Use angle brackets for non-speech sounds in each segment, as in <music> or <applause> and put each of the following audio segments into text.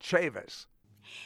Chavis.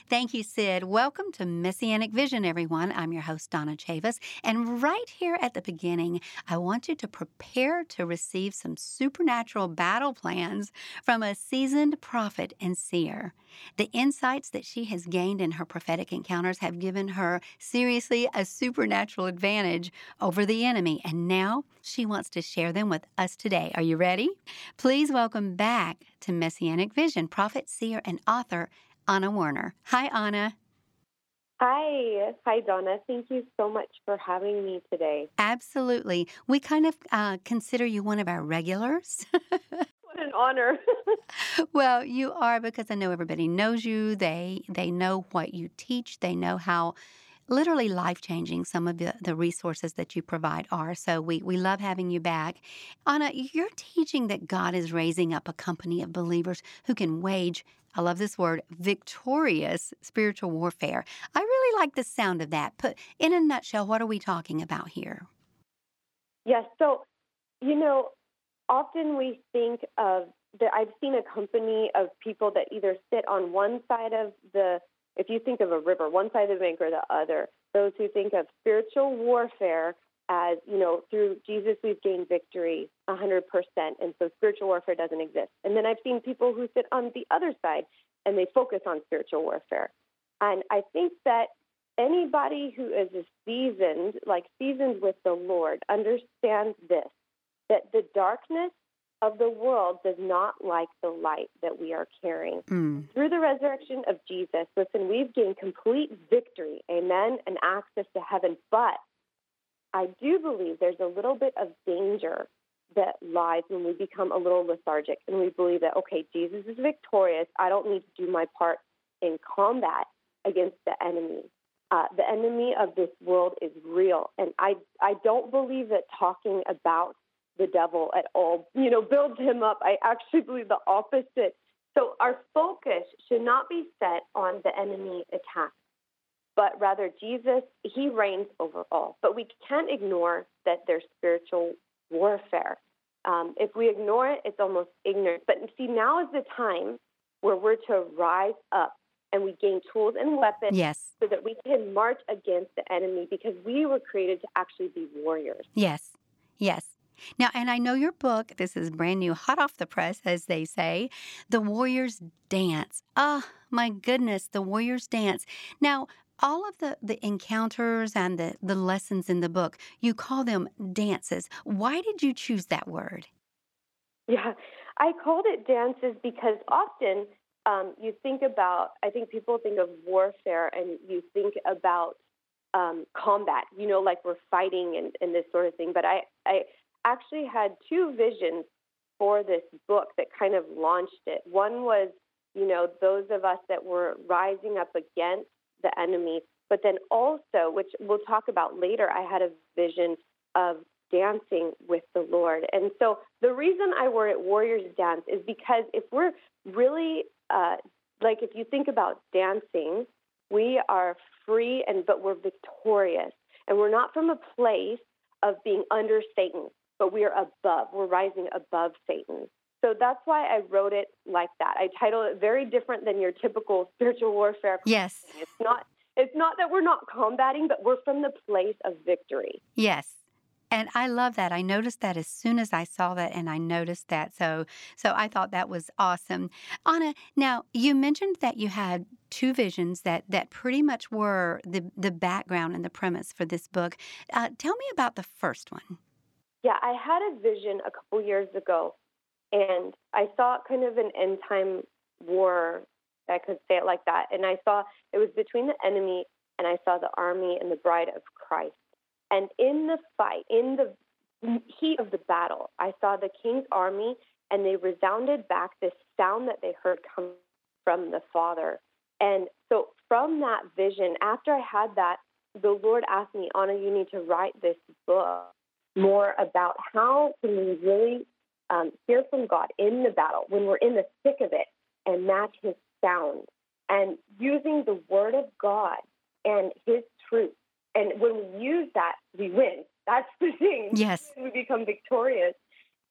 Thank you, Sid. Welcome to Messianic Vision, everyone. I'm your host, Donna Chavis. And right here at the beginning, I want you to prepare to receive some supernatural battle plans from a seasoned prophet and seer. The insights that she has gained in her prophetic encounters have given her seriously a supernatural advantage over the enemy. And now she wants to share them with us today. Are you ready? Please welcome back to Messianic Vision, prophet, seer, and author Anna Werner. Hi, Anna. Hi. Hi, Donna. Thank you so much for having me today. Absolutely. We kind of uh, consider you one of our regulars. <laughs> what an honor. <laughs> well, you are because I know everybody knows you. They they know what you teach. They know how literally life changing some of the, the resources that you provide are. So we, we love having you back. Anna, you're teaching that God is raising up a company of believers who can wage, I love this word, victorious spiritual warfare. I really like the sound of that. But in a nutshell, what are we talking about here? Yes. So, you know, often we think of that I've seen a company of people that either sit on one side of the if you think of a river, one side of the bank or the other, those who think of spiritual warfare as, you know, through Jesus we've gained victory 100%, and so spiritual warfare doesn't exist. And then I've seen people who sit on the other side and they focus on spiritual warfare. And I think that anybody who is a seasoned, like seasoned with the Lord, understands this that the darkness of the world does not like the light that we are carrying. Mm. Through the resurrection of Jesus, listen, we've gained complete victory, amen, and access to heaven. But I do believe there's a little bit of danger that lies when we become a little lethargic and we believe that, okay, Jesus is victorious. I don't need to do my part in combat against the enemy. Uh, the enemy of this world is real. And I, I don't believe that talking about the devil at all, you know, builds him up. I actually believe the opposite. So our focus should not be set on the enemy attack, but rather Jesus, he reigns over all. But we can't ignore that there's spiritual warfare. Um, if we ignore it, it's almost ignorant. But see, now is the time where we're to rise up and we gain tools and weapons yes. so that we can march against the enemy because we were created to actually be warriors. Yes, yes. Now, and I know your book, this is brand new, hot off the press, as they say, The Warrior's Dance. Ah, oh, my goodness, The Warrior's Dance. Now, all of the, the encounters and the, the lessons in the book, you call them dances. Why did you choose that word? Yeah, I called it dances because often um, you think about, I think people think of warfare and you think about um, combat, you know, like we're fighting and, and this sort of thing. But I, I, actually had two visions for this book that kind of launched it. One was, you know, those of us that were rising up against the enemy, but then also, which we'll talk about later, I had a vision of dancing with the Lord. And so the reason I wore it Warriors Dance is because if we're really, uh, like, if you think about dancing, we are free and but we're victorious. And we're not from a place of being under Satan but we are above. We're rising above Satan. So that's why I wrote it like that. I titled it very different than your typical <laughs> spiritual warfare. Yes. It's not it's not that we're not combating, but we're from the place of victory. Yes. And I love that. I noticed that as soon as I saw that and I noticed that. So so I thought that was awesome. Anna, now you mentioned that you had two visions that that pretty much were the the background and the premise for this book. Uh, tell me about the first one. Yeah, I had a vision a couple years ago, and I saw kind of an end time war. I could say it like that. And I saw it was between the enemy and I saw the army and the bride of Christ. And in the fight, in the heat of the battle, I saw the king's army and they resounded back this sound that they heard come from the Father. And so, from that vision, after I had that, the Lord asked me, Anna, you need to write this book more about how can we really um, hear from God in the battle when we're in the thick of it and match His sound and using the Word of God and His truth. And when we use that, we win. That's the thing. <laughs> Yes, we become victorious.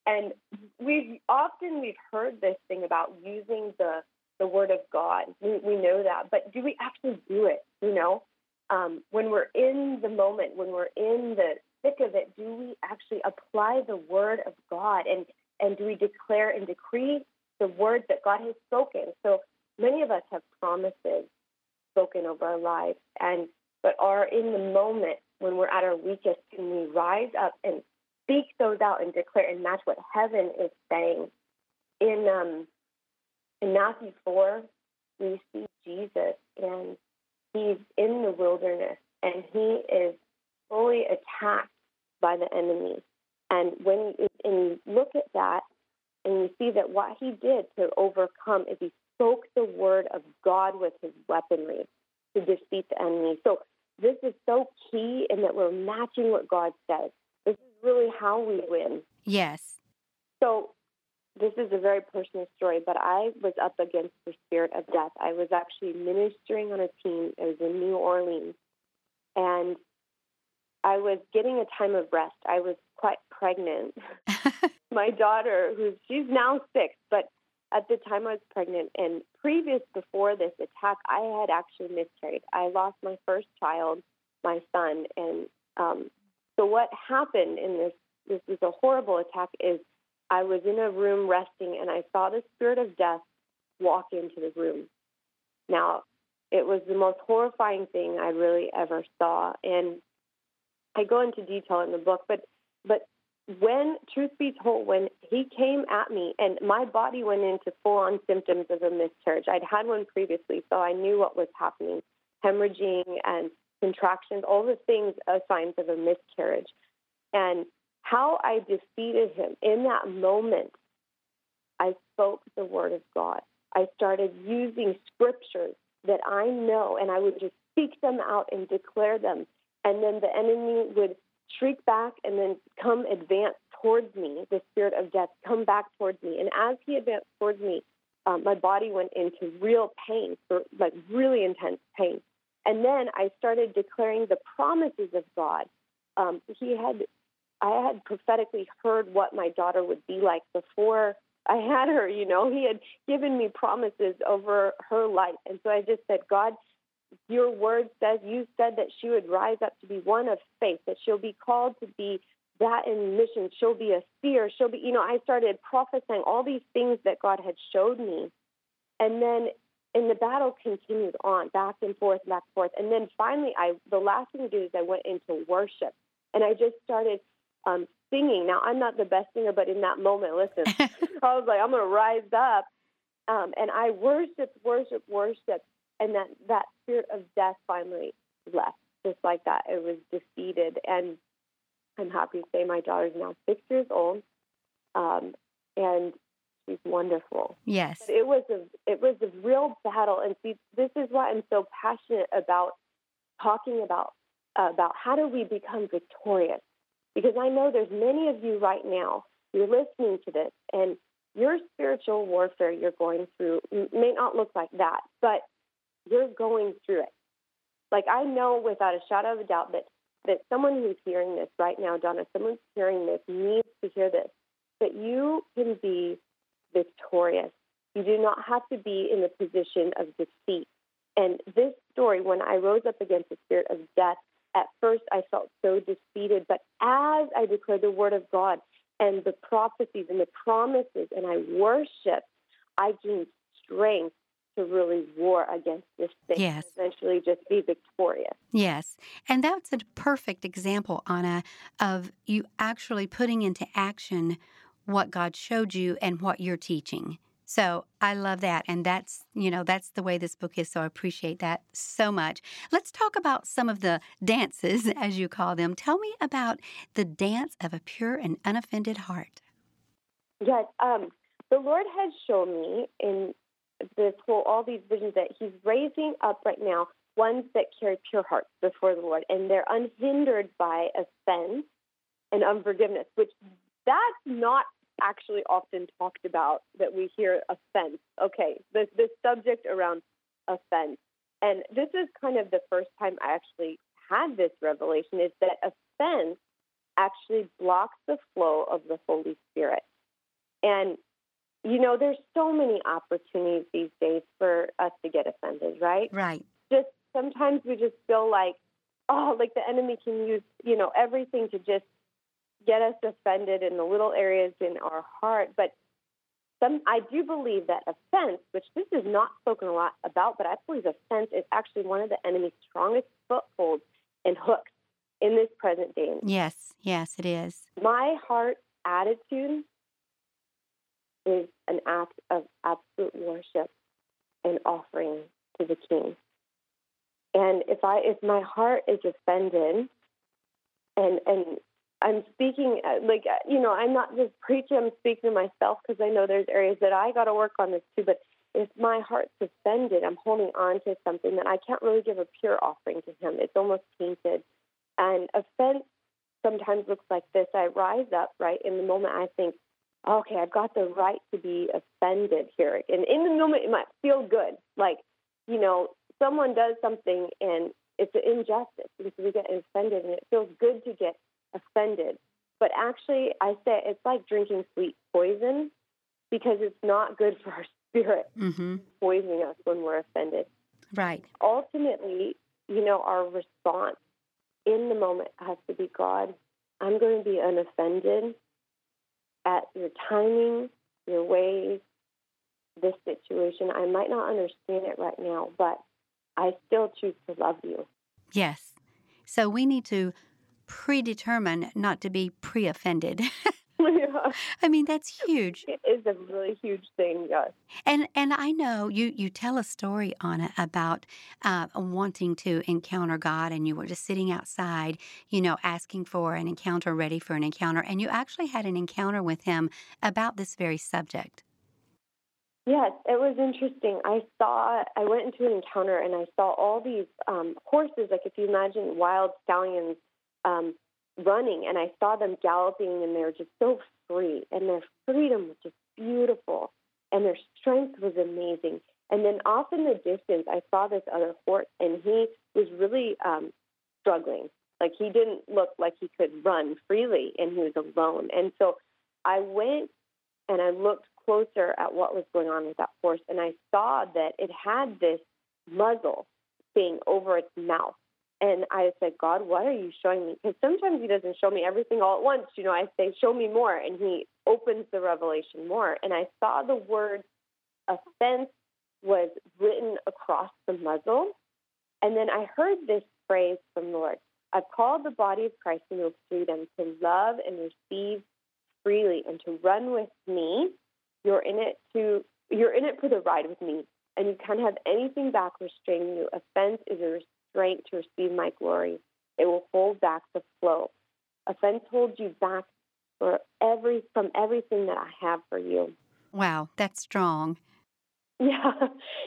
And we've often we've heard this thing about using the the Word of God. We, we know that, but do we actually do it? You know, um, when we're in the moment, when we're in the thick of it, do we actually apply the Word of God and and do we declare and decree the words that God has spoken? So many of us have promises spoken over our lives, and but are in the moment when we're at our weakest, can we rise up and speak those out and declare and match what heaven is saying? In um, in Matthew four, we see Jesus, and he's in the wilderness, and he is fully attacked by the enemy. And when and you look at that, and you see that what he did to overcome is he spoke the word of God with his weaponry to defeat the enemy. So this is so key in that we're matching what God says. This is really how we win. Yes. So this is a very personal story, but I was up against the spirit of death. I was actually ministering on a team. It was in New Orleans. And I was getting a time of rest. I was quite pregnant. <laughs> My daughter, who's she's now six, but at the time I was pregnant and previous before this attack, I had actually miscarried. I lost my first child, my son, and um, so what happened in this this was a horrible attack is I was in a room resting and I saw the spirit of death walk into the room. Now, it was the most horrifying thing I really ever saw and I go into detail in the book, but but when truth be told, when he came at me and my body went into full on symptoms of a miscarriage. I'd had one previously, so I knew what was happening, hemorrhaging and contractions, all the things as signs of a miscarriage. And how I defeated him in that moment, I spoke the word of God. I started using scriptures that I know, and I would just speak them out and declare them. And then the enemy would shriek back and then come advance towards me, the spirit of death, come back towards me. And as he advanced towards me, um, my body went into real pain, for, like really intense pain. And then I started declaring the promises of God. Um, he had, I had prophetically heard what my daughter would be like before I had her. You know, he had given me promises over her life, and so I just said, God, your word says you said that she would rise up to be one of faith, that she'll be called to be that in mission. She'll be a seer. She'll be, you know, I started prophesying all these things that God had showed me. And then and the battle continued on back and forth, back and forth. And then finally I the last thing to do is I went into worship and I just started um, singing. Now I'm not the best singer, but in that moment, listen, <laughs> I was like, I'm gonna rise up. Um, and I worshiped, worship, worship and that that spirit of death finally left just like that. It was defeated and i'm happy to say my daughter's now six years old um, and she's wonderful. Yes. But it was a it was a real battle and see this is why i'm so passionate about talking about uh, about how do we become victorious? Because i know there's many of you right now you're listening to this and your spiritual warfare you're going through may not look like that but you're going through it. Like I know without a shadow of a doubt that that someone who's hearing this right now, Donna, someone's hearing this needs to hear this. That you can be victorious. You do not have to be in the position of defeat. And this story, when I rose up against the spirit of death, at first I felt so defeated. But as I declared the word of God and the prophecies and the promises, and I worshiped, I gained strength to really war against this thing. Yes. Essentially, just be victorious. Yes. And that's a perfect example, Anna, of you actually putting into action what God showed you and what you're teaching. So I love that. And that's, you know, that's the way this book is. So I appreciate that so much. Let's talk about some of the dances, <laughs> as you call them. Tell me about the dance of a pure and unoffended heart. Yes. Um, the Lord has shown me in this whole all these visions that he's raising up right now, ones that carry pure hearts before the Lord, and they're unhindered by offense and unforgiveness, which that's not actually often talked about that we hear offense. Okay, the the subject around offense. And this is kind of the first time I actually had this revelation is that offense actually blocks the flow of the Holy Spirit. And you know, there's so many opportunities these days for us to get offended, right? Right. Just sometimes we just feel like, oh, like the enemy can use, you know, everything to just get us offended in the little areas in our heart. But some, I do believe that offense, which this is not spoken a lot about, but I believe offense is actually one of the enemy's strongest footholds and hooks in this present day. Yes, yes, it is. My heart attitude is an act of absolute worship and offering to the King. And if I if my heart is offended, and and I'm speaking uh, like uh, you know I'm not just preaching. I'm speaking to myself because I know there's areas that I got to work on this too. But if my heart's offended, I'm holding on to something that I can't really give a pure offering to Him. It's almost tainted. And offense sometimes looks like this. I rise up right in the moment. I think, okay, I've got the right to be offended here. And in the moment, it might feel good. Like, you know, someone does something and it's an injustice. And so we get offended and it feels good to get offended. But actually, I say it's like drinking sweet poison because it's not good for our <laughs> spirit, mm-hmm. poisoning us when we're offended. Right. Ultimately, you know, our response in the moment has to be God, I'm going to be unoffended at your timing, your ways, this situation. I might not understand it right now, but I still choose to love you. Yes. So we need to predetermine not to be pre offended. <laughs> yeah. I mean, that's huge. It is a really huge thing, yes. And and I know you you tell a story Anna about uh, wanting to encounter God, and you were just sitting outside, you know, asking for an encounter, ready for an encounter, and you actually had an encounter with Him about this very subject. Yes, it was interesting. I saw, I went into an encounter and I saw all these um, horses, like if you imagine wild stallions um, running, and I saw them galloping, and they were just so free, and their freedom was just beautiful, and their strength was amazing. And then off in the distance, I saw this other horse, and he was really um, struggling. Like he didn't look like he could run freely, and he was alone. And so I went and I looked closer at what was going on with that horse, and I saw that it had this muzzle thing over its mouth. And I said, God, what are you showing me? Because sometimes He doesn't show me everything all at once. You know, I say, show me more. And He opens the revelation more. And I saw the word offense was written across the muzzle. And then I heard this phrase from the Lord I've called the body of Christ into freedom to love and receive freely and to run with me. You're in it to you're in it for the ride with me. And you can't have anything back restraining you. Offense is a strength to receive my glory. It will hold back the flow. Offense holds you back for every from everything that I have for you. Wow, that's strong. <laughs> Yeah,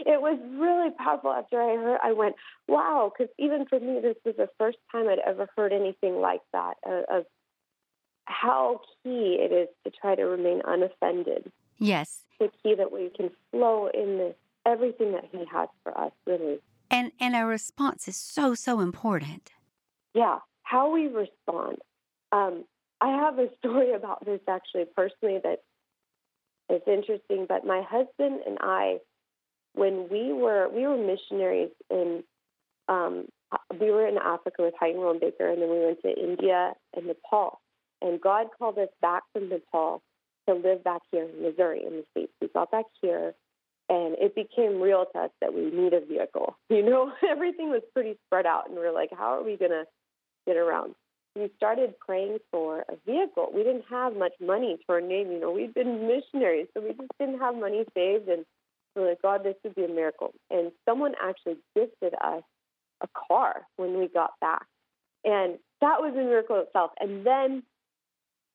it was really powerful. After I heard, I went, "Wow!" Because even for me, this was the first time I'd ever heard anything like that uh, of how key it is to try to remain unoffended. Yes, the key that we can flow in this everything that He has for us, really. And and our response is so so important. Yeah, how we respond. Um, I have a <laughs> story about this actually personally that is interesting. But my husband and I, when we were we were missionaries in, um, we were in Africa with Heidi Baker, and then we went to India and Nepal. And God called us back from Nepal to live back here in Missouri in the states. We got back here and it became real to us that we need a vehicle. <laughs> You know, everything was pretty spread out, and we are like, how are we going to get around? We started praying for a vehicle. We didn't have much money to our name. You know, we'd been missionaries, so we just didn't have money saved. And we're like, God, this would be a miracle. And someone actually gifted us a car when we got back. And that was a miracle itself. And then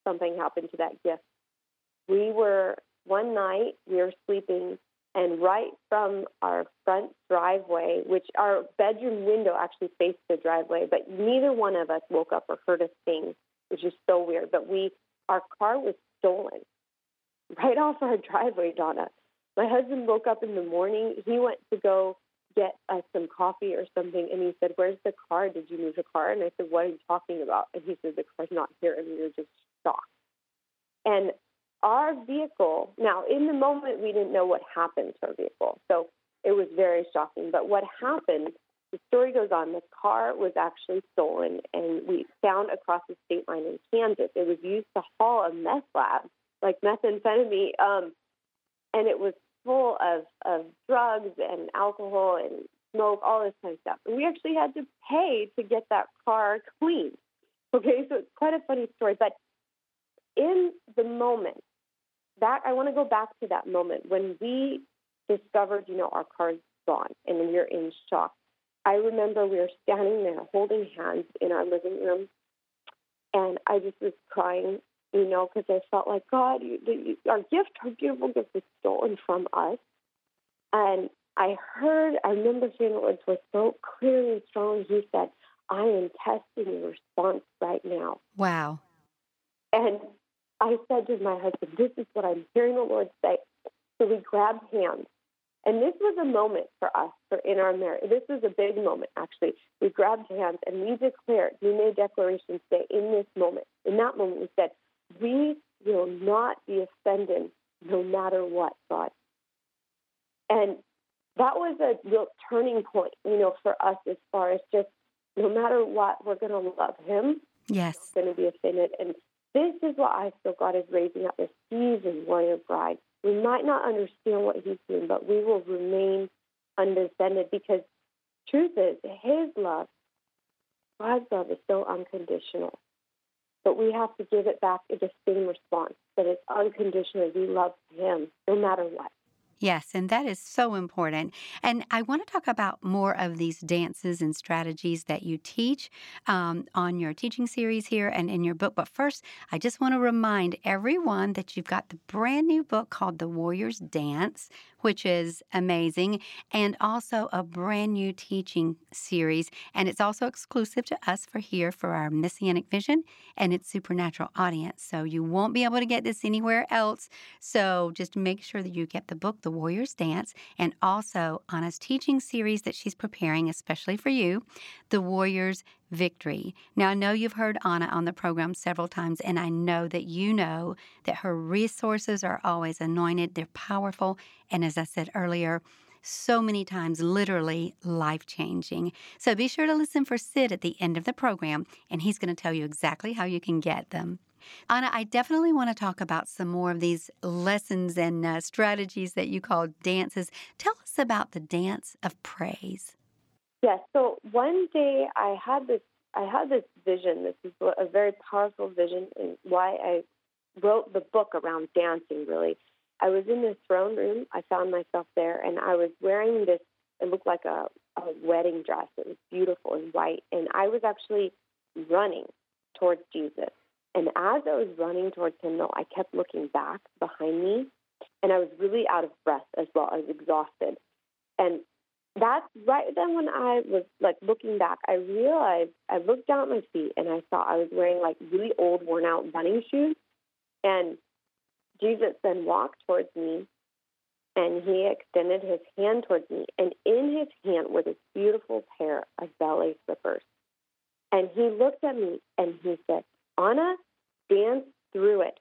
something happened to that gift. We were, one night, we were sleeping And right from our front driveway, which our bedroom window actually faced the driveway, but neither one of us woke up or heard a thing, which is so weird. But we, our car was stolen right off our driveway, Donna. My husband woke up in the morning. He went to go get us some coffee or something, and he said, "Where's the car? Did you move the car?" And I said, "What are you talking about?" And he said, "The car's not here," and we were just shocked. And our vehicle, now in the moment, we didn't know what happened to our vehicle, so it was very shocking. But what happened? The story goes on. The car was actually stolen, and we found across the state line in Kansas. It was used to haul a meth lab, like methamphetamine, um, and it was full of, of drugs and alcohol and smoke, all this kind of stuff. And we actually had to pay to get that car clean. Okay, so it's quite a funny story. But in the moment, that I want to go back to that moment when we discovered, you know, our car's gone and we are in shock. I remember we were standing there holding hands in our living room, and I just was crying you know, because I felt like God, you, you, our gift, our beautiful gift, was stolen from us. And I heard, I remember hearing the words were so clear and strong. He said, "I am testing your response right now." Wow. And I said to my husband, "This is what I'm hearing the Lord say." So we grabbed hands, and this was a moment for us for in our marriage. This was a big moment, actually. We grabbed hands and we declared, we made declarations today in this moment. In that moment, we said, we will not be offended no matter what, God. And that was a real turning point, you know, for us as far as just no matter what, we're going to love Him. Yes. We're going to be offended. And this is what I feel God is raising up this seasoned warrior bride. We might not understand what He's doing, but we will remain undefended because truth is, His love, God's love is so unconditional but we have to give it back in the same response that it's unconditional. We love Him no matter what. Yes, and that is so important. And I want to talk about more of these dances and strategies that you teach um, on your teaching series here and in your book. But first, I just want to remind everyone that you've got the brand new book called The Warrior's Dance, which is amazing, and also a brand new teaching series. And it's also exclusive to us for here for our Messianic Vision and It's Supernatural audience. So you won't be able to get this anywhere else. So just make sure that you get the book, The Warrior's Dance, and also Anna's teaching series that she's preparing, especially for you, The Warrior's victory. Now, I know you've heard Anna on the program several times, and I know that you know that her resources are always anointed, they're powerful, and as I said earlier, so many times literally life changing. So be sure to listen for Sid at the end of the program, and he's going to tell you exactly how you can get them. Anna, I definitely want to talk about some more of these lessons and uh, strategies that you call dances. Tell us about the dance of praise. Yes. So one day I had this I had this vision. This is a very powerful vision, and why I wrote the book around dancing. Really, I was in the throne room. I found myself there, and I was wearing this. It looked like a, a wedding dress. It was beautiful and white, and I was actually running towards Jesus. And as I was running towards him, though, I kept looking back behind me, and I was really out of breath as well. I was exhausted, and that's right then when I was like looking back, I realized I looked down at my feet and I saw I was wearing like really old, worn out running shoes. And Jesus then walked towards me and he extended his hand towards me. And in his hand were this beautiful pair of ballet slippers. And he looked at me and he said, Anna, dance through it.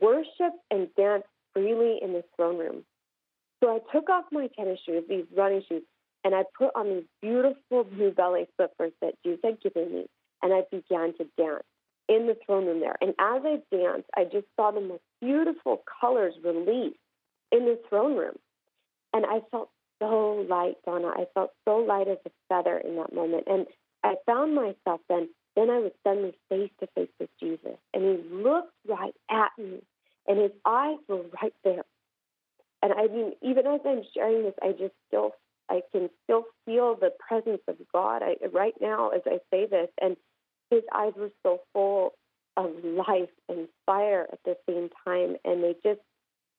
Worship and dance freely in the throne room. So I took off my tennis shoes, these running shoes, and I put on these beautiful blue ballet slippers that Jesus had given me, and I began to dance in the throne room there. And as I danced, I just saw the most beautiful colors release in the throne room. And I felt so light, Donna. I felt so light as a feather in that moment. And I found myself then, then I was suddenly face to face with Jesus. And he looked right at me, and his eyes were right there. And I mean, even as I'm sharing this, I just still, I can still feel the presence of God I, right now as I say this. And his eyes were so full of life and fire at the same time. And they just,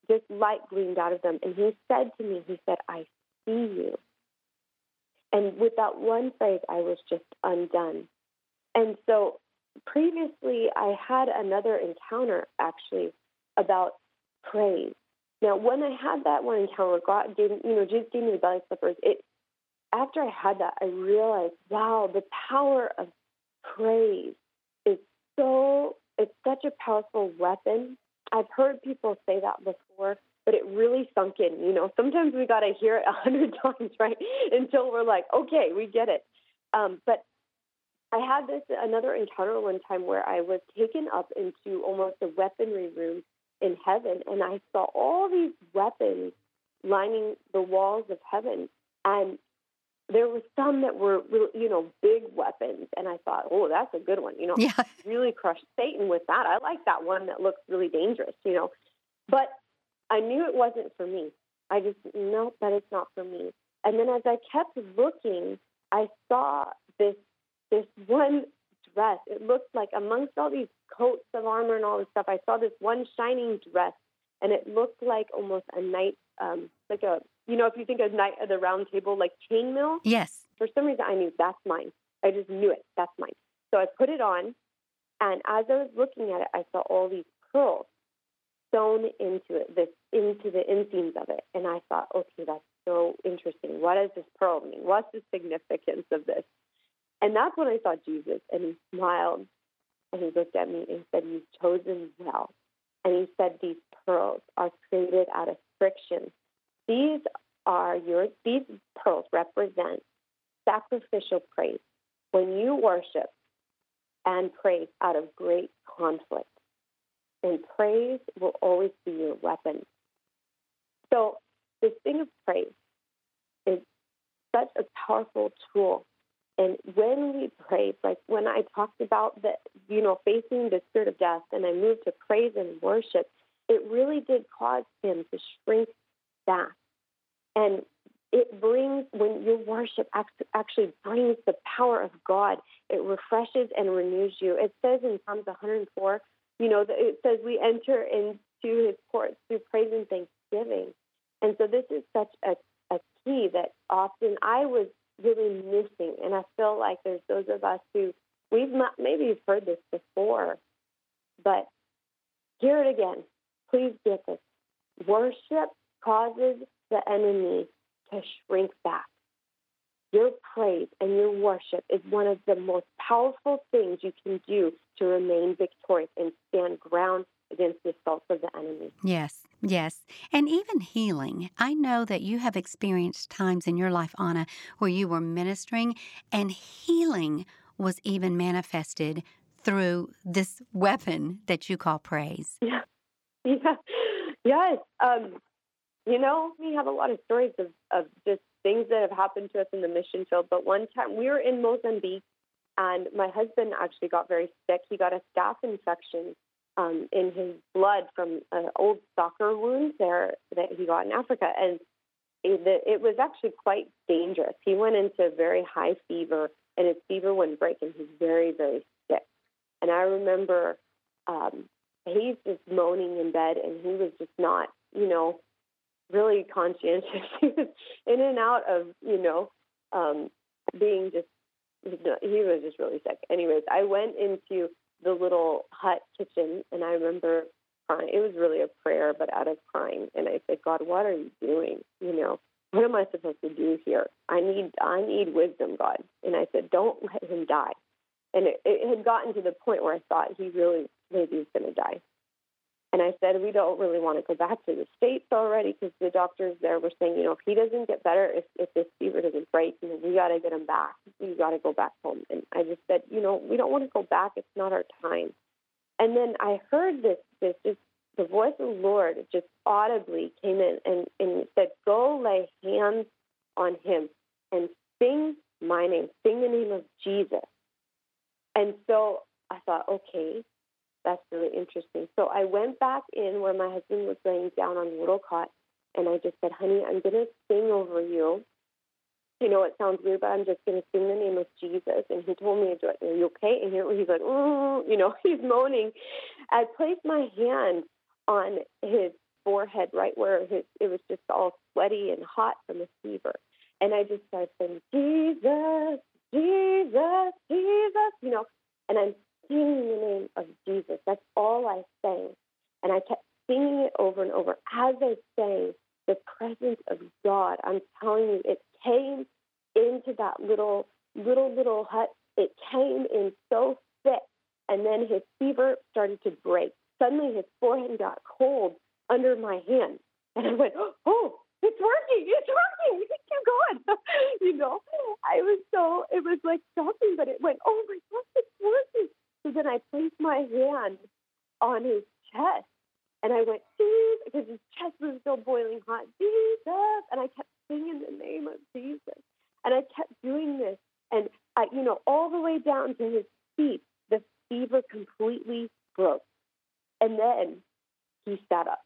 just light gleamed out of them. And he said to me, he said, I see you. And with that one phrase, I was just undone. And so previously, I had another encounter actually about praise. Now, when I had that one encounter, God gave you know Jesus gave me the ballet slippers. It after I had that, I realized, wow, the power of praise is so it's such a powerful weapon. I've heard people say that before, but it really sunk in. You know, sometimes we got to hear it a hundred <laughs> times, right, until we're like, okay, we get it. Um, but I had this another encounter one time where I was taken up into almost a weaponry room in heaven, and I saw all these weapons lining the walls of heaven, and there were some that were you know big weapons, and I thought, oh, that's a good one, you know, yeah. <laughs> really crush Satan with that. I like that one that looks really dangerous, you know, but I knew it wasn't for me. I just no, that is not for me. And then as I kept looking, I saw this this one dress. It looked like amongst all these coats of armor and all this stuff, I saw this one shining dress, and it looked like almost a knight, um, like a you know, if you think of knight of the round table, like chainmail. Yes. For some reason, I knew that's mine. I just knew it. That's mine. So I put it on, and as I was looking at it, I saw all these pearls sewn into it, this into the inseams of it, and I thought, okay, that's so interesting. What does this pearl mean? What's the significance of this? And that's when I saw Jesus, and he smiled, and he looked at me and he said, You've chosen well. And he said, These pearls are created out of friction. These are your, these pearls represent sacrificial praise. When you worship and praise out of great conflict, and praise will always be your weapon. So, this thing of praise is such a powerful tool and when we pray, like when I talked about the, you know, facing the spirit of death and I moved to praise and worship, it really did cause him to shrink back. And it brings, when your worship actually brings the power of God, it refreshes and renews you. It says in Psalms 104, you know, it says we enter into his courts through praise and thanksgiving. And so this is such a, a key that often I was really missing. And I feel like there's those of us who we've not, maybe you've heard this before, but hear it again. Please get this. Worship causes the enemy to shrink back. Your praise and your worship is one of the most powerful things you can do to remain victorious and stand ground against the assaults of the enemy. Yes, yes. And even healing. I know that you have experienced times in your life, Anna, where you were ministering and healing was even manifested through this weapon that you call praise. <laughs> Yeah. Yeah. Yes. Um, you know, we have a lot of stories of, of just things that have happened to us in the mission field. But one time we were in Mozambique and my husband actually got very sick. He got a staph infection um, in his blood from an old soccer wound there that he got in Africa, and it, was actually quite dangerous. He went into very high fever, and his fever wouldn't break, and he's very, very sick. And I remember um, he's just moaning in bed, and he was just not, you know, really conscientious. <laughs> he was in and out of, you know, um, being just he was just really sick. Anyways, I went into the little kitchen, and I remember crying. It was really a prayer, but out of crying. And I said, God, what are you doing? You know, what am I supposed to do here? I need, I need wisdom, God. And I said, don't let him die. And it, it had gotten to the point where I thought he really maybe he's going to die. And I said, we don't really want to go back to the States already because the doctors there were saying, you know, if he doesn't get better, if, if this fever doesn't break, you know, we got to get him back. We got to go back home. And I just said, you know, we don't want to go back. It's not our time. And then I heard this, this just the voice of the Lord just audibly came in and, and said, go lay hands on him and sing my name, sing the name of Jesus. And so I thought, okay, that's really interesting. So I went back in where my husband was laying down on the little cot, and I just said, honey, I'm going to sing over you. You know, it sounds weird, but I'm just going to sing the name of Jesus. And he told me. Are you okay? And he's like, mm, you know, <laughs> he's moaning. I placed my hand on his forehead, right where his, it was just all sweaty and hot from the fever. And I just started saying, Jesus, Jesus, Jesus, you know, and I'm singing the name of Jesus. That's all I sang. And I kept singing it over and over. As I sang, the presence of God, I'm telling you, it came into that little, little, little hut. It came in so thick. And then his fever started to break. Suddenly his forehead got cold under my hand. And I went, <gasps> oh, it's working, it's working, you can keep going. <laughs> you know, I was so, it was like shocking, but it went, oh my gosh, it's working. So then I placed my hand on his chest and I went, Jesus, because his chest was still boiling hot, Jesus. And I kept singing the name of Jesus. And I kept doing this. And I, you know, all the way down to his feet, the fever completely broke. And then he sat up.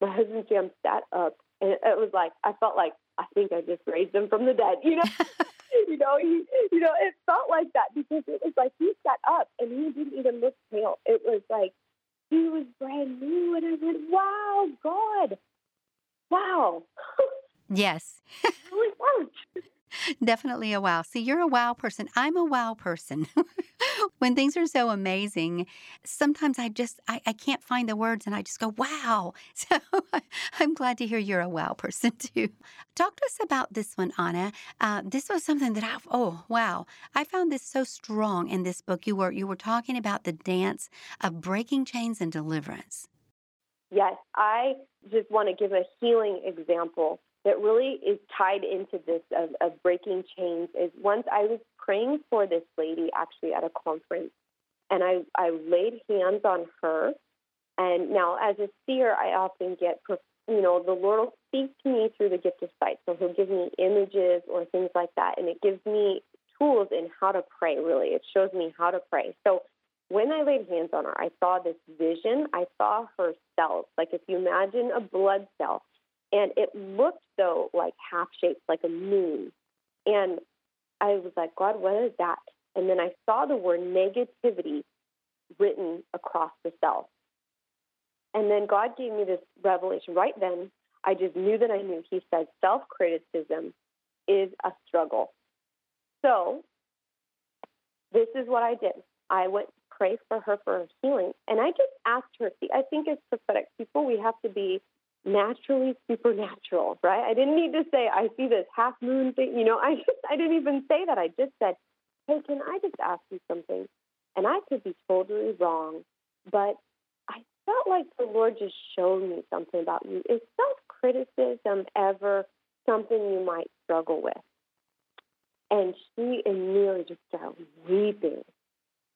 My husband Sam sat up and it was like I felt like I think I just raised him from the dead. You know, <laughs> you know, he, you know, it felt like that because it was like he sat up and he didn't even look pale. It was like he was brand new, and I went, "Wow, God, wow." <laughs> Yes. <laughs> really worked. Definitely a wow. See, you're a wow person. I'm a wow person. <laughs> when things are so amazing, sometimes I just I, I, can't find the words and I just go, wow. <laughs> So I'm glad to hear you're a wow person too. Talk to us about this one, Anna. Uh, this was something that I oh wow. I found this so strong in this book. You were you were talking about the dance of breaking chains and deliverance. Yes, I just want to give a healing example that really is tied into this of, of breaking chains is once I was praying for this lady actually at a conference, and I, I laid hands on her. And now, as a seer, I often get, you know, the Lord will speak to me through the gift of sight. So He'll give me images or things like that, and it gives me tools in how to pray, really. It shows me how to pray. So when I laid hands on her, I saw this vision. I saw her cells. Like if you imagine a blood cell, and it looked though like half shaped, like a moon. And I was like, God, what is that? And then I saw the word negativity written across the cell. And then God gave me this revelation right then. I just knew that I knew. He said self criticism is a struggle. So this is what I did. I went pray for her for her healing. And I just asked her, see, I think as prophetic people, we have to be naturally supernatural, right? I didn't need to say I see this half moon thing. You know, <laughs> I just I didn't even say that. I just said, "Hey, can I just ask you something?" And I could be totally wrong, but I felt like the Lord just showed me something about you. Is self criticism ever something you might struggle with? And she immediately just started weeping,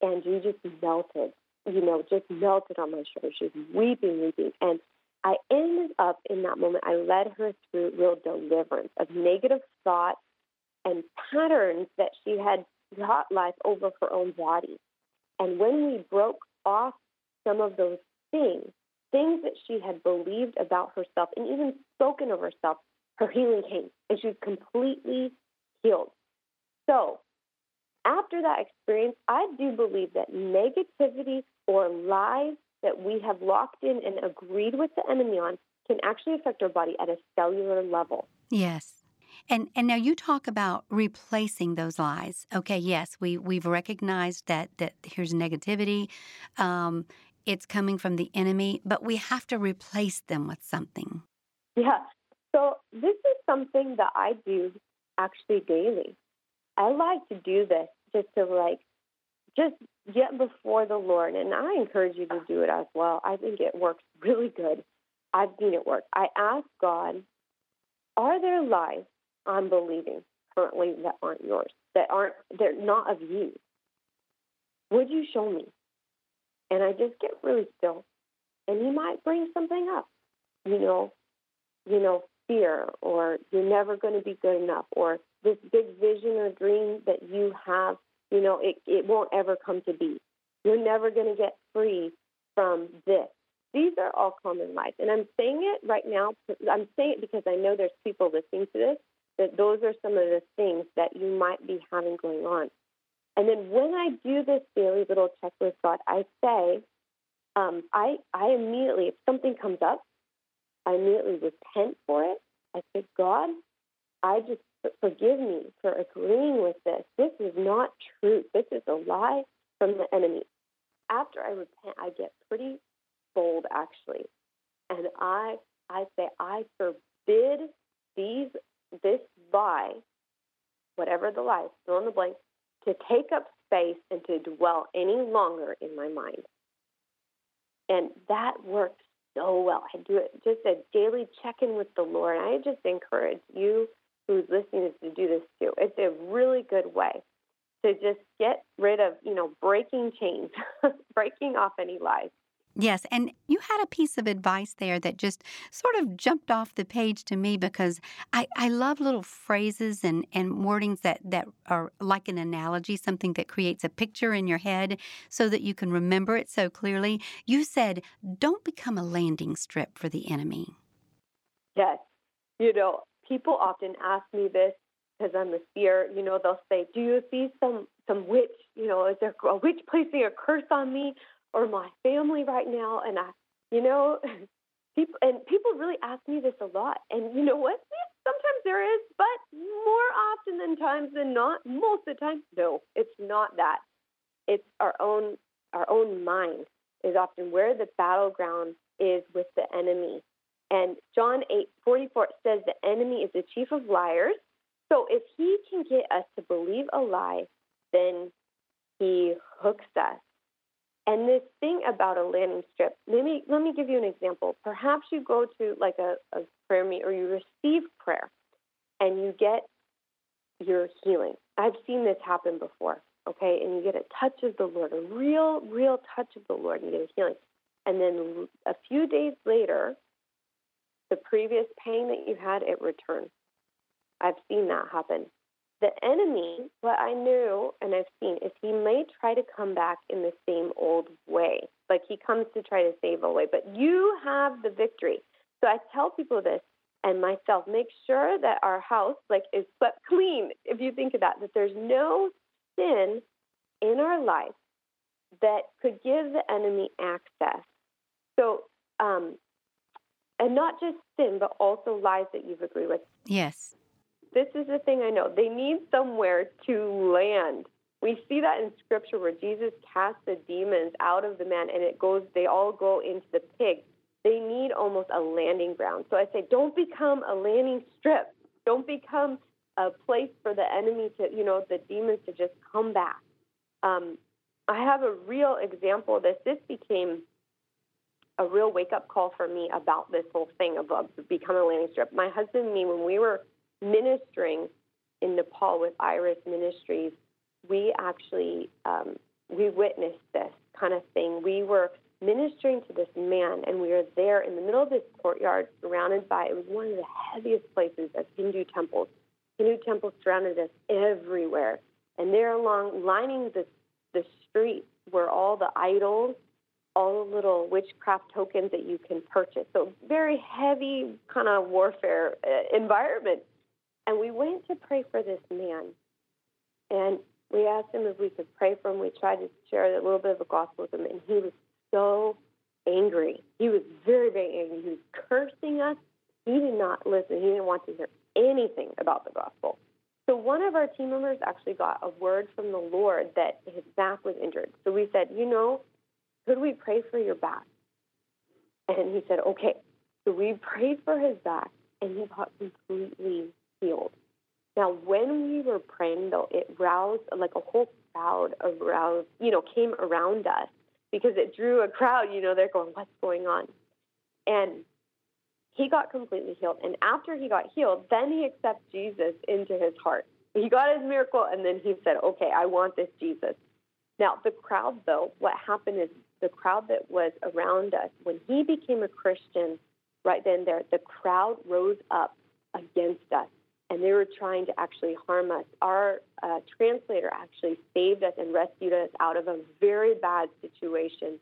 and she just melted. You know, just melted on my shoulder. She was weeping, weeping, and I ended up in that moment, I led her through real deliverance of negative thoughts and patterns that she had taught life over her own body. And when we broke off some of those things, things that she had believed about herself and even spoken of herself, her healing came and she was completely healed. So, after that experience, I do believe that negativity or lies that we have locked in and agreed with the enemy on can actually affect our body at a cellular level. Yes. And and now you talk about replacing those lies. Okay, yes, we we've recognized that that here's negativity. Um, it's coming from the enemy, but we have to replace them with something. Yeah. So this is something that I do actually daily. I like to do this just to like just get before the Lord. And I encourage you to do it as well. I think it works <laughs> really good. I've seen it work. I ask God, are there lies I'm believing currently that aren't yours, that aren't, they're not of you? Would you show me? And I just get really still. And He might bring something up, you know, you know, fear, or you're never going to be good enough, or this big vision or dream that you have you know, it, it won't ever come to be. You're never going to get free from this. These are all common lies. And I'm saying it right now. I'm saying it because I know there's people listening to this, that those are some of the things that you might be having going on. And then when I do this daily little checklist thought, I say, um, I, I immediately, if something comes up, I immediately repent for it. I say, God, I just forgive me for agreeing with this. This is not truth. This is a lie from the enemy. After I repent, I get pretty bold actually. And I I say, I forbid these this lie, whatever the lie, fill in the blank, to take up space and to dwell any longer in my mind. And that works so well. I do it just a daily check in with the Lord. I just encourage you who's listening is to do this too. It's a really good way to just get rid of, you know, breaking chains, <laughs> breaking off any lies. Yes, and you had a piece of advice there that just sort of jumped off the page to me because I, I love little phrases and, and wordings that, that are like an analogy, something that creates a picture in your head so that you can remember it so clearly. You said, don't become a landing strip for the enemy. Yes. You know, people often ask me this because I'm a seer. You know, they'll say, do you see some, some witch? You know, is there a witch placing a curse on me? or my family right now and I you know <laughs> people and people really ask me this a lot and you know what sometimes there is but more often than times than not most of the time no it's not that it's our own our own mind is often where the battleground is with the enemy and John 8 44 says the enemy is the chief of liars so if he can get us to believe a lie then he hooks us and this thing about a landing strip, let me let me give you an example. Perhaps you go to like a, a prayer meet or you receive prayer and you get your healing. I've seen this happen before, okay? And you get a touch of the Lord, a real, real touch of the Lord, and you get a healing. And then a few days later, the previous pain that you had, it returns. I've seen that happen. The enemy, what I knew and I've seen, is he may try to come back in the same old way. Like he comes to try to save away, but you have the victory. So I tell people this and myself, make sure that our house like is swept <laughs> clean. If you think of that, that there's no sin in our life that could give the enemy access. So, um, and not just sin, but also lies that you've agreed with. Yes this is the thing I know. They need somewhere to land. We see that in scripture where Jesus casts the demons out of the man and it goes they all go into the pig. They need almost a landing ground. So I say don't become a landing strip. Don't become a place for the enemy to, you know, the demons to just come back. Um, I have a real example of this. This became a real wake up call for me about this whole thing of uh, becoming a landing strip. My husband and me, when we were ministering in Nepal with Iris Ministries, we actually um, we witnessed this kind of thing. We were ministering to this man, and we were there in the middle of this courtyard, surrounded by it was one of the heaviest places of Hindu temples. Hindu temples surrounded us everywhere, and there along lining the the street were all the idols, all the little witchcraft tokens that you can purchase. So very heavy kind of warfare uh, environment. And we went to pray for this man. And we asked him if we could pray for him. We tried to share a little bit of the gospel with him, and he was so angry. He was very, very angry. He was cursing us. He did not listen. He didn't want to hear anything about the gospel. So one of our team members actually got a word from the Lord that his back was injured. So we said, you know, could we pray for your back? And he said, okay. So we prayed for his back, and he got completely healed. Now, when we were praying, though, it roused like a whole crowd aroused, you know, came around us because it drew a crowd. You know, they're going, "What's going on?" And he got completely healed. And after he got healed, then he accepted Jesus into his heart. He got his miracle, and then he said, "Okay, I want this Jesus." Now, the crowd, though, what happened is the crowd that was around us when he became a Christian, right then there, the crowd rose up against us and they were trying to actually harm us. Our uh, translator actually saved us and rescued us out of a very bad situation.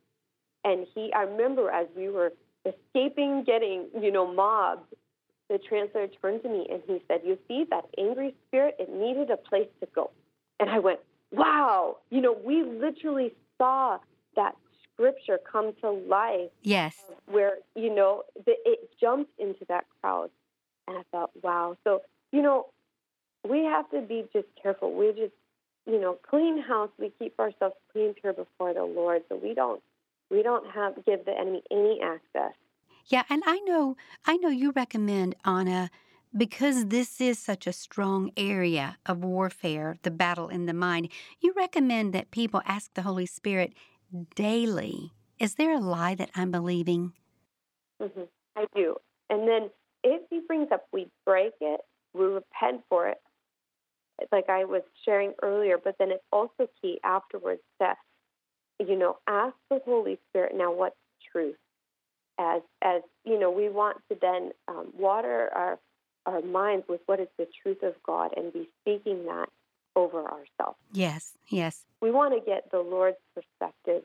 And he, I remember as we were escaping getting, you know, mobbed, the translator turned to me and he said, You see, that angry spirit, it needed a place to go. And I went, Wow, you know, we literally saw that scripture come to life. Yes. Where, you know, the, it jumped into that crowd. And I thought, wow. So, you know, we have to be just careful. We just, you know, clean house. We keep ourselves clean, pure before the Lord, so we don't, we don't have give the enemy any access. Yeah, and I know, I know you recommend Anna because this is such a strong area of warfare, the battle in the mind. You recommend that people ask the Holy Spirit daily. Is there a lie that I'm believing? Mm-hmm. I do. And then if he brings up, we break it, we repent for it, like I was sharing earlier, but then it's also key afterwards that, you know, ask the Holy Spirit now what's truth. As, as you know, we want to then um, water our, our minds with what is the truth of God and be speaking that over ourselves. Yes, yes. We want to get the Lord's perspective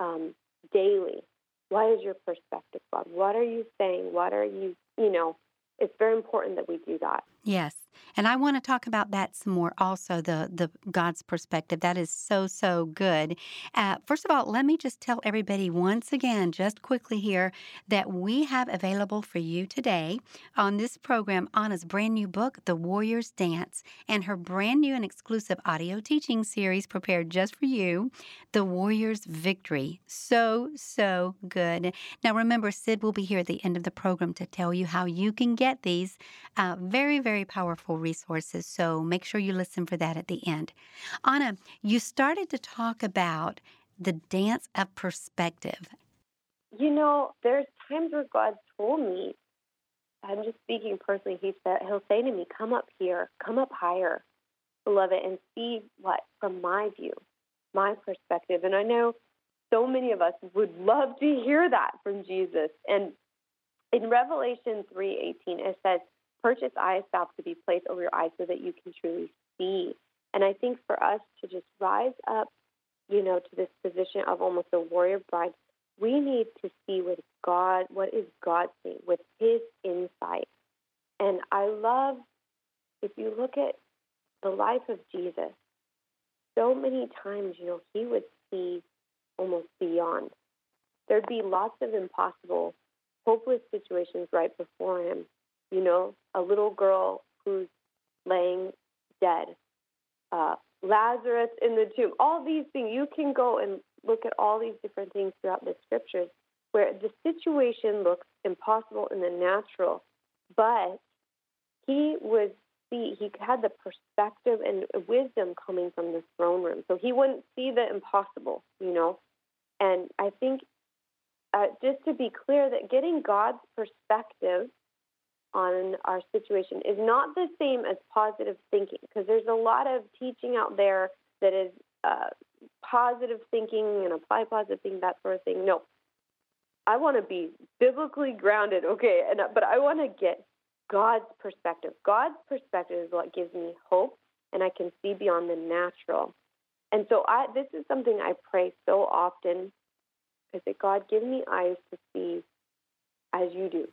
um, daily. What is your perspective, God? What are you saying? What are you, you know, it's very important that we do that. Yes. And I want to talk about that some more also, the, the God's perspective. That is so, so good. Uh, first of all, let me just tell everybody once again, just quickly here, that we have available for you today on this program Anna's brand new book, The Warrior's Dance, and her brand new and exclusive audio teaching series prepared just for you, The Warrior's Victory. So, so good. Now, remember, Sid will be here at the end of the program to tell you how you can get these uh, very, very powerful resources. So make sure you listen for that at the end. Anna, you started to talk about the dance of perspective. You know, there's times where God told me, I'm just speaking personally, he said he'll say to me, Come up here, come up higher, beloved, and see what from my view, my perspective. And I know so many of us would love to hear that from Jesus. And in Revelation 3:18 it says, purchase eye salve to be placed over your eyes so that you can truly see. And I think for us to just rise up, you know, to this position of almost a warrior bride, we need to see with God what is God seeing with His insight. And I love if you look at the life of Jesus, so many times, you know, he would see almost beyond. There'd be lots of impossible, hopeless situations right before him you know, a little girl who's laying dead, uh, Lazarus in the tomb, all these things. You can go and look at all these different things throughout the scriptures where the situation looks impossible in the natural, but he was see he had the perspective and wisdom coming from the throne room, so he wouldn't see the impossible, you know. And I think uh, just to be clear that getting God's perspective on our situation is not the same as positive thinking because there's a lot of teaching out there that is uh, positive thinking and apply positive thinking, that sort of thing. No, I want to be biblically grounded, okay, and but I want to get God's perspective. God's perspective is what gives me hope, and I can see beyond the natural. And so I, this is something I pray so often. I say, God, give me eyes to see as you do.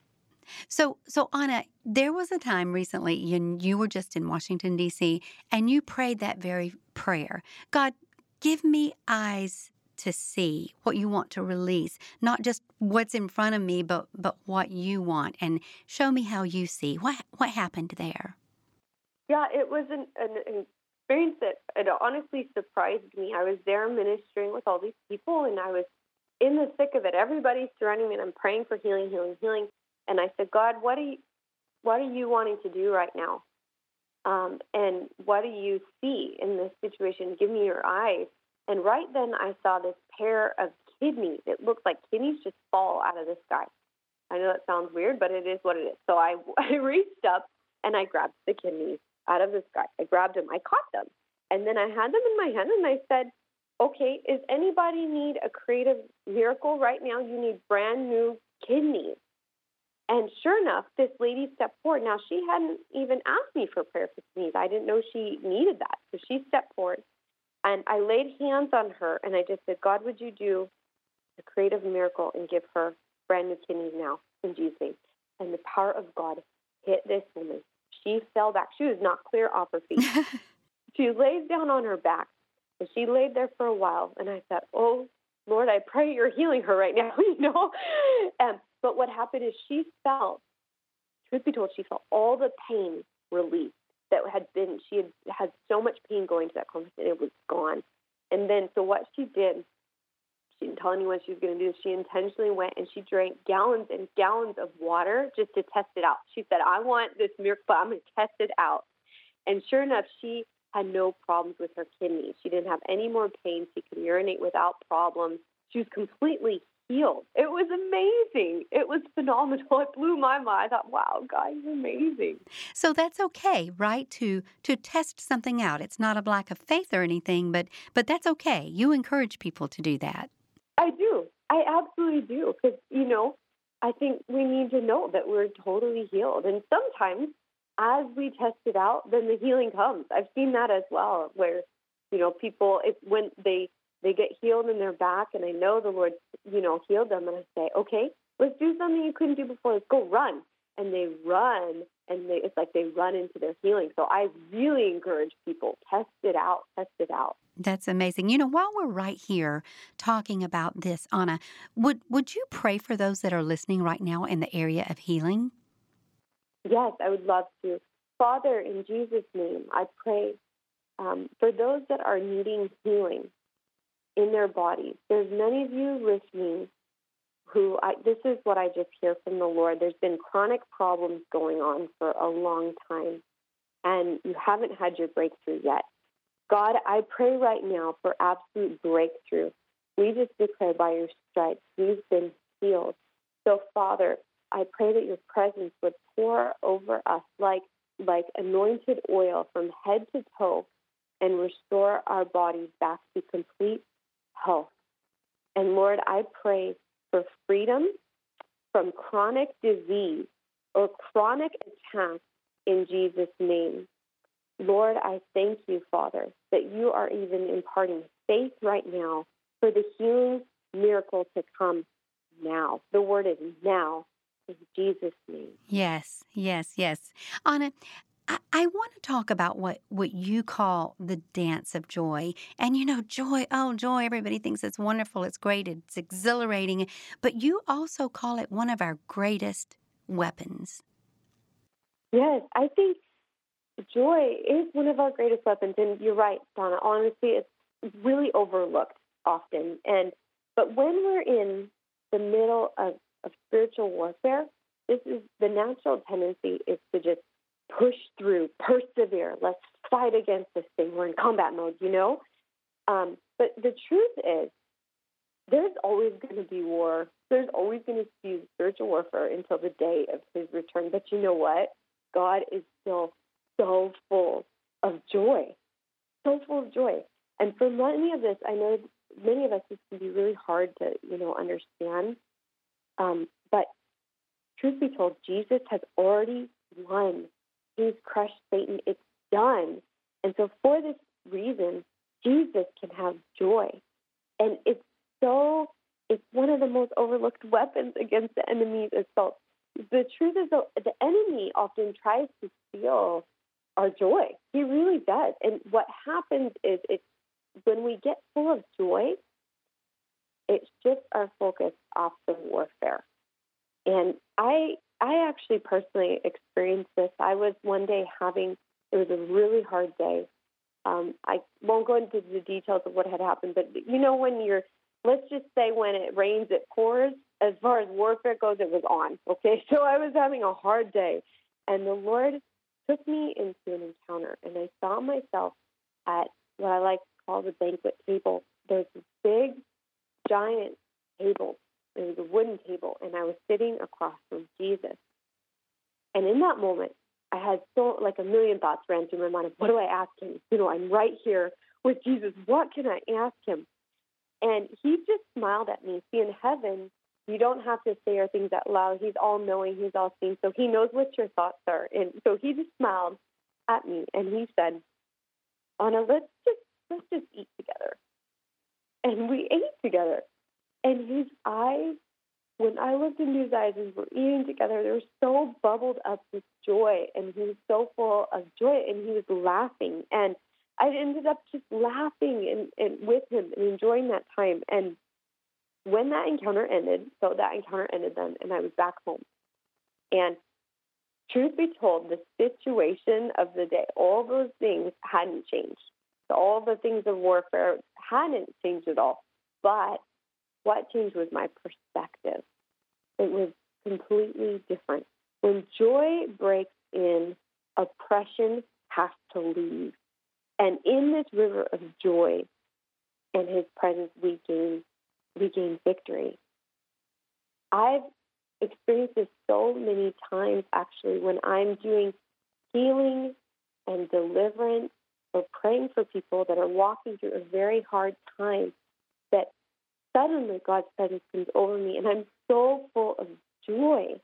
So, so Anna, there was a time recently you, you were just in Washington D.C. and you prayed that very prayer. God, give me eyes to see what you want to release, not just what's in front of me, but but what you want, and show me how you see. What what happened there? Yeah, it was an, an experience that it honestly surprised me. I was there ministering with all these people, and I was in the thick of it. Everybody's surrounding me, and I'm praying for healing, healing, healing. And I said, God, what are you, what are you wanting to do right now? Um, and what do you see in this situation? Give me your eyes. And right then, I saw this pair of kidneys. It looked like kidneys just fall out of the sky. I know that sounds weird, but it is what it is. So I, <laughs> I reached up and I grabbed the kidneys out of the sky. I grabbed them, I caught them, and then I had them in my hand and I said, Okay, is anybody need a creative miracle right now? You need brand new kidneys. And sure enough, this lady stepped forward. Now, she hadn't even asked me for prayer for kidneys. I didn't know she needed that. So she stepped forward, and I laid hands on her, and I just said, God, would you do a creative miracle and give her brand new kidneys now in Jesus' name? And the power of God hit this woman. She fell back. She was not clear off her feet. <laughs> she laid down on her back, and she laid there for a while. And I thought, oh Lord, I pray you're healing her right now, <laughs> you know? Um, but what happened is she felt, truth be told, she felt all the pain released that had been, she had had so much pain going to that conference and it was gone. And then, so what she did, she didn't tell anyone she was going to do this. She intentionally went and she drank gallons and gallons of water just to test it out. She said, I want this miracle, I'm going to test it out. And sure enough, she had no problems with her kidneys. She didn't have any more pain. She could urinate without problems. She was completely healed. It was amazing. It was phenomenal. <laughs> It blew my mind. I thought, wow, is amazing. So that's okay, right? To to test something out. It's not a lack of faith or anything, but but that's okay. You encourage people to do that. I do. I absolutely do. Because, you know, I think we need to know that we're totally healed. And sometimes as we test it out, then the healing comes. I've seen that as well, where, you know, people, if, when they, they get healed in their back and I know the Lord, you know, healed them and I say, okay, let's do something you couldn't do before. Let's go run. And they run and they, it's like they run into their healing. So I really encourage people, test it out, test it out. That's amazing. You know, while we're right here talking about this, Anna, would would you pray for those that are listening right now in the area of healing? Yes, I would love to. Father, in Jesus' name, I pray um, for those that are needing healing in their bodies. There's many of you listening who I, this is what I just hear from the Lord. There's been chronic problems going on for a long time, and you haven't had your breakthrough yet. God, I pray right now for absolute breakthrough. We just declare by your stripes we've been healed. So, Father, I pray that your presence would pour over us like, like anointed oil from head to toe and restore our bodies back to complete health. And Lord, I pray for freedom from chronic disease or chronic attack in Jesus' name. Lord, I thank you, Father, that you are even imparting faith right now for the healing miracle to come now. The word is now in Jesus' name. Yes, yes, yes. Anna, I, I want to talk about what, what you call the dance of joy. And you know, joy, oh, joy, everybody thinks it's wonderful, it's great, it's exhilarating. But you also call it one of our greatest weapons. Yes, I think joy is one of our greatest weapons. And you're right, Donna. Honestly, it's really overlooked often. And but when we're in the middle of, of spiritual warfare, this is the natural tendency is to just push through, persevere. Let's fight against this thing. We're in combat mode, you know. Um, but the truth is, there's always going to be war. There's always going to be spiritual warfare until the day of His return. But you know what? God is still so full of joy, so full of joy. And for many of this, I know many of us this can be really hard to you know understand. Um, but truth be told, Jesus has already won. He's crushed Satan. It's done. And so for this reason, Jesus can have joy. And it's so it's one of the most overlooked weapons against the enemy's assault. The truth is, the, the enemy often tries to steal our joy. He really does. And what happens is it's when we get full of joy, it shifts our focus off the warfare. And I I actually personally experienced this. I was one day having it was a really hard day. Um, I won't go into the details of what had happened, but you know when you're let's just say when it rains it pours. As far as warfare goes, it was on. Okay, <laughs> so I was having a hard day, and the Lord took me into an encounter, and I saw myself at what I like to call the banquet table. There's this big, giant table. It was a wooden table, and I was sitting across from Jesus. And in that moment, I had so like a million thoughts ran through my mind. What do I ask him? You know, I'm right here with Jesus. What can I ask him? And he just smiled at me. See, in heaven, you don't have to say our things out loud. He's all knowing, he's all seeing. So he knows what your thoughts are. And so he just smiled at me and he said, Anna, let's just let's just eat together. And we ate together. And his eyes, when I looked into his eyes as we're eating together, they were so bubbled up with joy. And he was so full of joy and he was laughing. And I ended up just laughing and, and with him and enjoying that time. And when that encounter ended, so that encounter ended then, and I was back home. And truth be told, the situation of the day, all those things hadn't changed. All the things of warfare hadn't changed at all. But what changed was my perspective. It was completely different. When joy breaks in, oppression has to leave. And in this river of joy and his presence, we gain, we gain victory. I've experienced this so many times actually when I'm doing healing and deliverance or praying for people that are walking through a very hard time that suddenly God's presence comes over me and I'm so full of joy.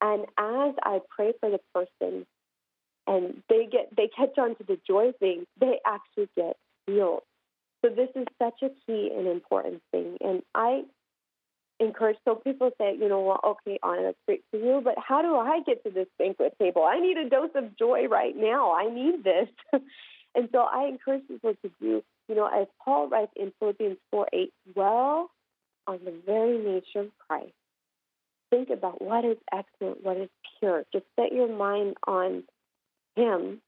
And as I pray for the person and they get they catch on to the joy thing, they actually get healed. So this is such a key and important thing. And I encourage so people say, you know, well, okay, Anna, that's great for you, but how do I get to this banquet table? I need a dose of joy right now. I need this. <laughs> so I encourage people to do, you know, as Paul writes in Philippians 4 8, dwell on the very nature of Christ. Think about what is excellent, what is pure. Just set your mind on him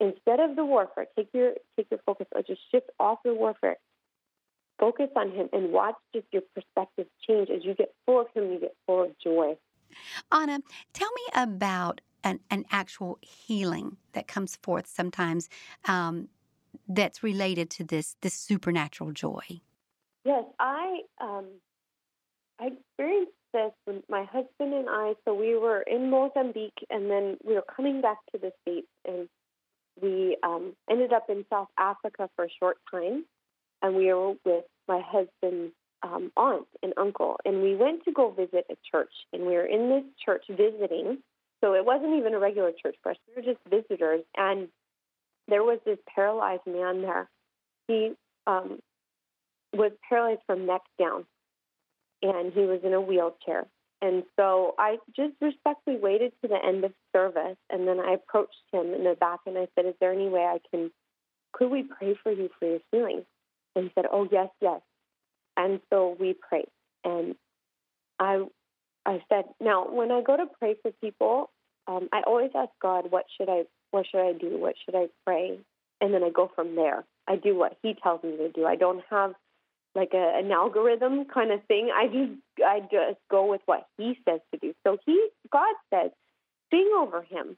instead of the warfare. Take your take your focus or just shift off the warfare. Focus on him and watch just your perspective change. As you get full of him, you get full of joy. Anna, tell me about an, an actual healing that comes forth sometimes um, that's related to this this supernatural joy. Yes, I um, I experienced this when my husband and I. So we were in Mozambique, and then we were coming back to the states, and we um, ended up in South Africa for a short time, and we were with my husband's um, aunt and uncle, and we went to go visit a church, and we were in this church visiting. So it wasn't even a regular church for we were just visitors, and there was this paralyzed man there. He um, was paralyzed from neck down, and he was in a wheelchair. And so I just respectfully waited to the end of service, and then I approached him in the back and I said, "Is there any way I can? Could we pray for you for your healing?" And he said, "Oh yes, yes." And so we prayed, and I, I said, "Now, when I go to pray for people, um, I always ask God, what should I, what should I do? What should I pray?" And then I go from there. I do what He tells me to do. I don't have like a, an algorithm kind of thing. I just I just go with what he says to do. So he God says, sing over him.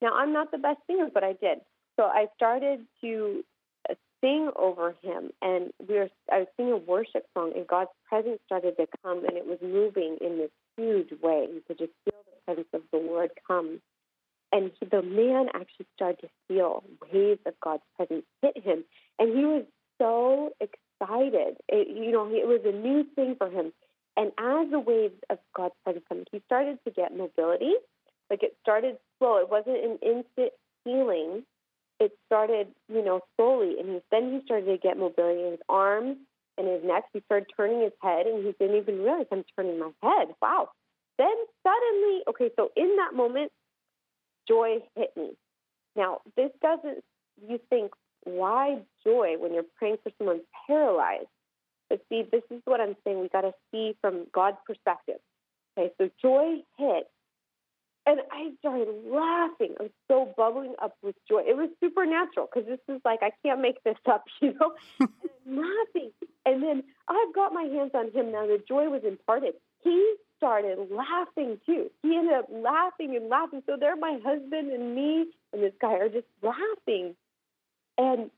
Now I'm not the best singer, but I did. So I started to uh, sing over him, and we were I was singing a worship song, and God's presence started to come, and it was moving in this huge way. You could just feel the presence of the Lord come. And he, the man actually started to feel waves of God's presence hit him, and he was so excited excited. It, you know, it was a new thing for him. And as the waves of God's presence come, he started to get mobility. Like it started slow. It wasn't an instant healing. It started, you know, slowly. And he, then he started to get mobility in his arms and his neck. He started turning his head, and he didn't even realize I'm turning my head. Wow. Then suddenly, okay, so in that moment, joy hit me. Now, this doesn't, you think, why joy when you're praying for someone paralyzed? But see, this is what I'm saying. We got to see from God's perspective. Okay, so joy hit, and I started laughing. I was so bubbling up with joy. It was supernatural because this is like I can't make this <laughs> up, you know. <laughs> and laughing, and then I've got my hands on him now. The joy was imparted. He started laughing too. He ended up laughing and laughing. So there, my husband and me and this guy are just laughing and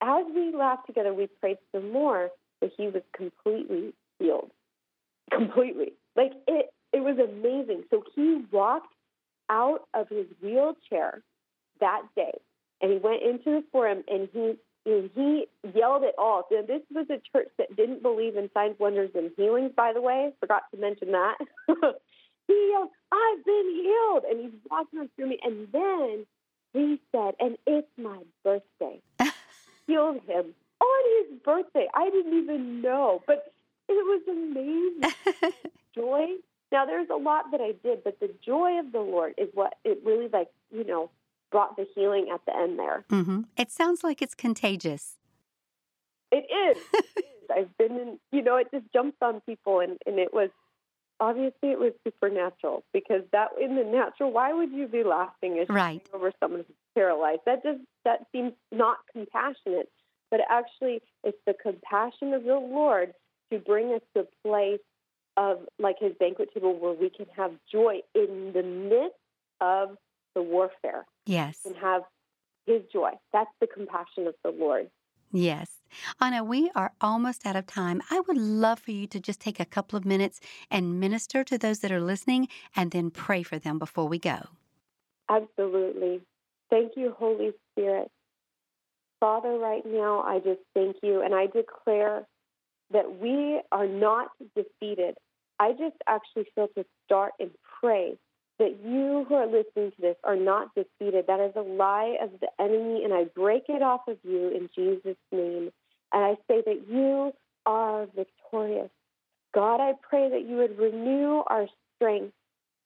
as we laughed together, we prayed some more, but he was completely healed. Completely. Like it, it was amazing. So he walked out of his wheelchair that day and he went into the forum and he and he yelled it all. So this was a church that didn't believe in signs, wonders, and healings, by the way. Forgot to mention that. <laughs> he yelled, I've been healed. And he's walking on through me. And then he said, and it's my birthday. <laughs> Healed him on his birthday. I didn't even know, but it was amazing. <laughs> joy. Now, there's a lot that I did, but the joy of the Lord is what it really, like, you know, brought the healing at the end there. Mm-hmm. It sounds like it's contagious. It is. <laughs> I've been in, you know, it just jumps on people, and and it was obviously it was supernatural because that in the natural, why would you be laughing right. over someone who's paralyzed? That just that seems not compassionate, but actually it's the compassion of the Lord to bring us to a place of like His banquet table where we can have joy in the midst of the warfare. Yes, and have His joy. That's the compassion of the Lord. Yes. Anna, we are almost out of time. I would love for you to just take a couple of minutes and minister to those that are listening and then pray for them before we go. Absolutely. Thank you, Holy Spirit. Father, right now, I just thank you and I declare that we are not defeated. I just actually feel to start and pray that you who are listening to this are not defeated. That is a lie of the enemy, and I break it off of you in Jesus' name. And I say that you are victorious. God, I pray that you would renew our strength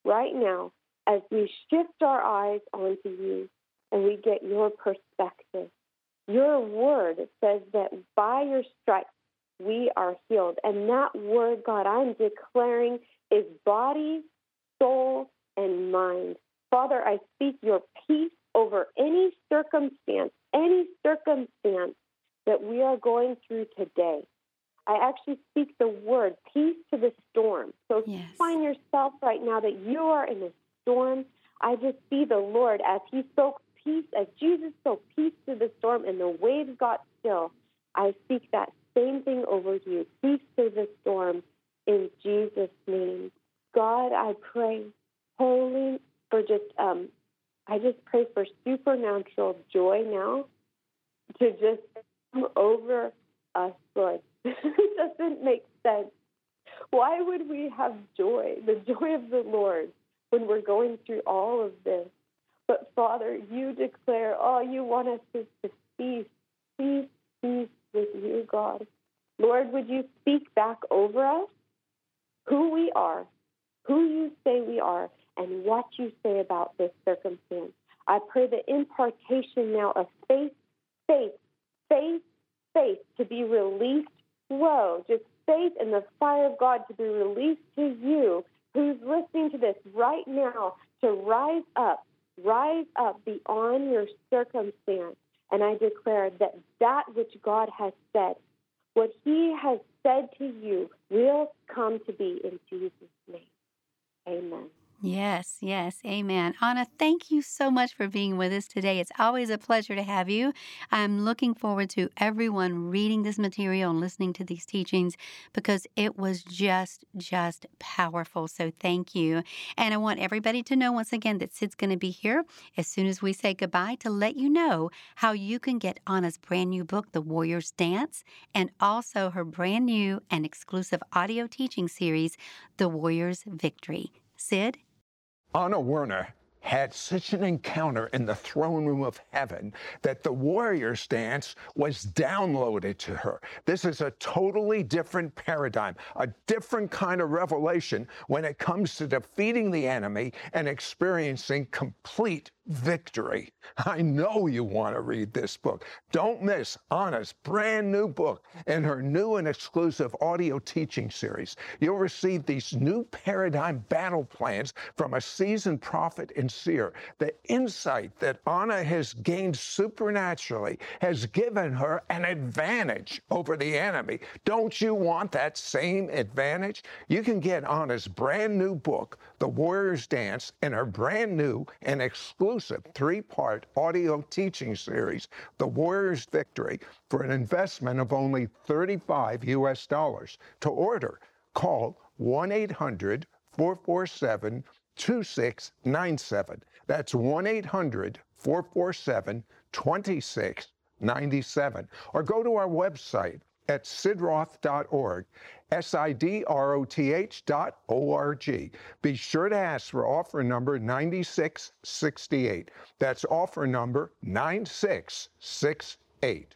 right now as we shift our eyes onto you and we get your perspective. Your word says that by your stripes we are healed. And that word, God, I'm declaring is body, soul, and mind. Father, I speak your peace over any circumstance, any circumstance that we are going through today. I actually speak the word peace to the storm. So if yes. you find yourself right now that you are in a storm, I just see the Lord as He spoke peace, as Jesus spoke peace to the storm and the waves got still. I speak that same thing over you peace to the storm in Jesus' name. God, I pray holy for just um, I just pray for supernatural joy now to just come over us, Lord. <laughs> it doesn't make sense. Why would we have joy, the joy of the Lord, when we're going through all of this? But Father, you declare, oh, you want us to, to peace, peace, peace with you, God. Lord, would you speak back over us who we are, who you say we are, and what you say about this circumstance. I pray the impartation now of faith, faith, faith, faith to be released. Whoa, just faith and the fire of God to be released to you who's listening to this right now to rise up, rise up beyond your circumstance. And I declare that that which God has said, what He has said to you, will come to be in Jesus' name. Amen. Yes, yes, amen. Anna, thank you so much for being with us today. It's always a pleasure to have you. I'm looking forward to everyone reading this material and listening to these teachings because it was just, just powerful. So thank you. And I want everybody to know once again that Sid's going to be here as soon as we say goodbye to let you know how you can get Anna's brand new book, The Warrior's Dance, and also her brand new and exclusive audio teaching series, The Warrior's Victory. Sid? Anna Werner had such an encounter in the throne room of heaven that the warrior's dance was downloaded to her. This is a totally different paradigm, a different kind of revelation when it comes to defeating the enemy and experiencing complete victory. I know you want to read this book. Don't miss Anna's brand new book and her new and exclusive audio teaching series. You'll receive these new paradigm battle plans from a seasoned prophet and seer. The insight that Anna has gained supernaturally has given her an advantage over the enemy. Don't you want that same advantage? You can get Anna's brand new book, The Warrior's Dance, and her brand new and exclusive exclusive three part audio teaching series, The Warrior's Victory, for an investment of only 35 US dollars. To order, call 1 800 447 2697. That's 1 800 447 2697. Or go to our website at sidroth.org, S-I-D-R-O-T-H dot O-R-G. Be sure to ask for offer number 9668. That's offer number 9668.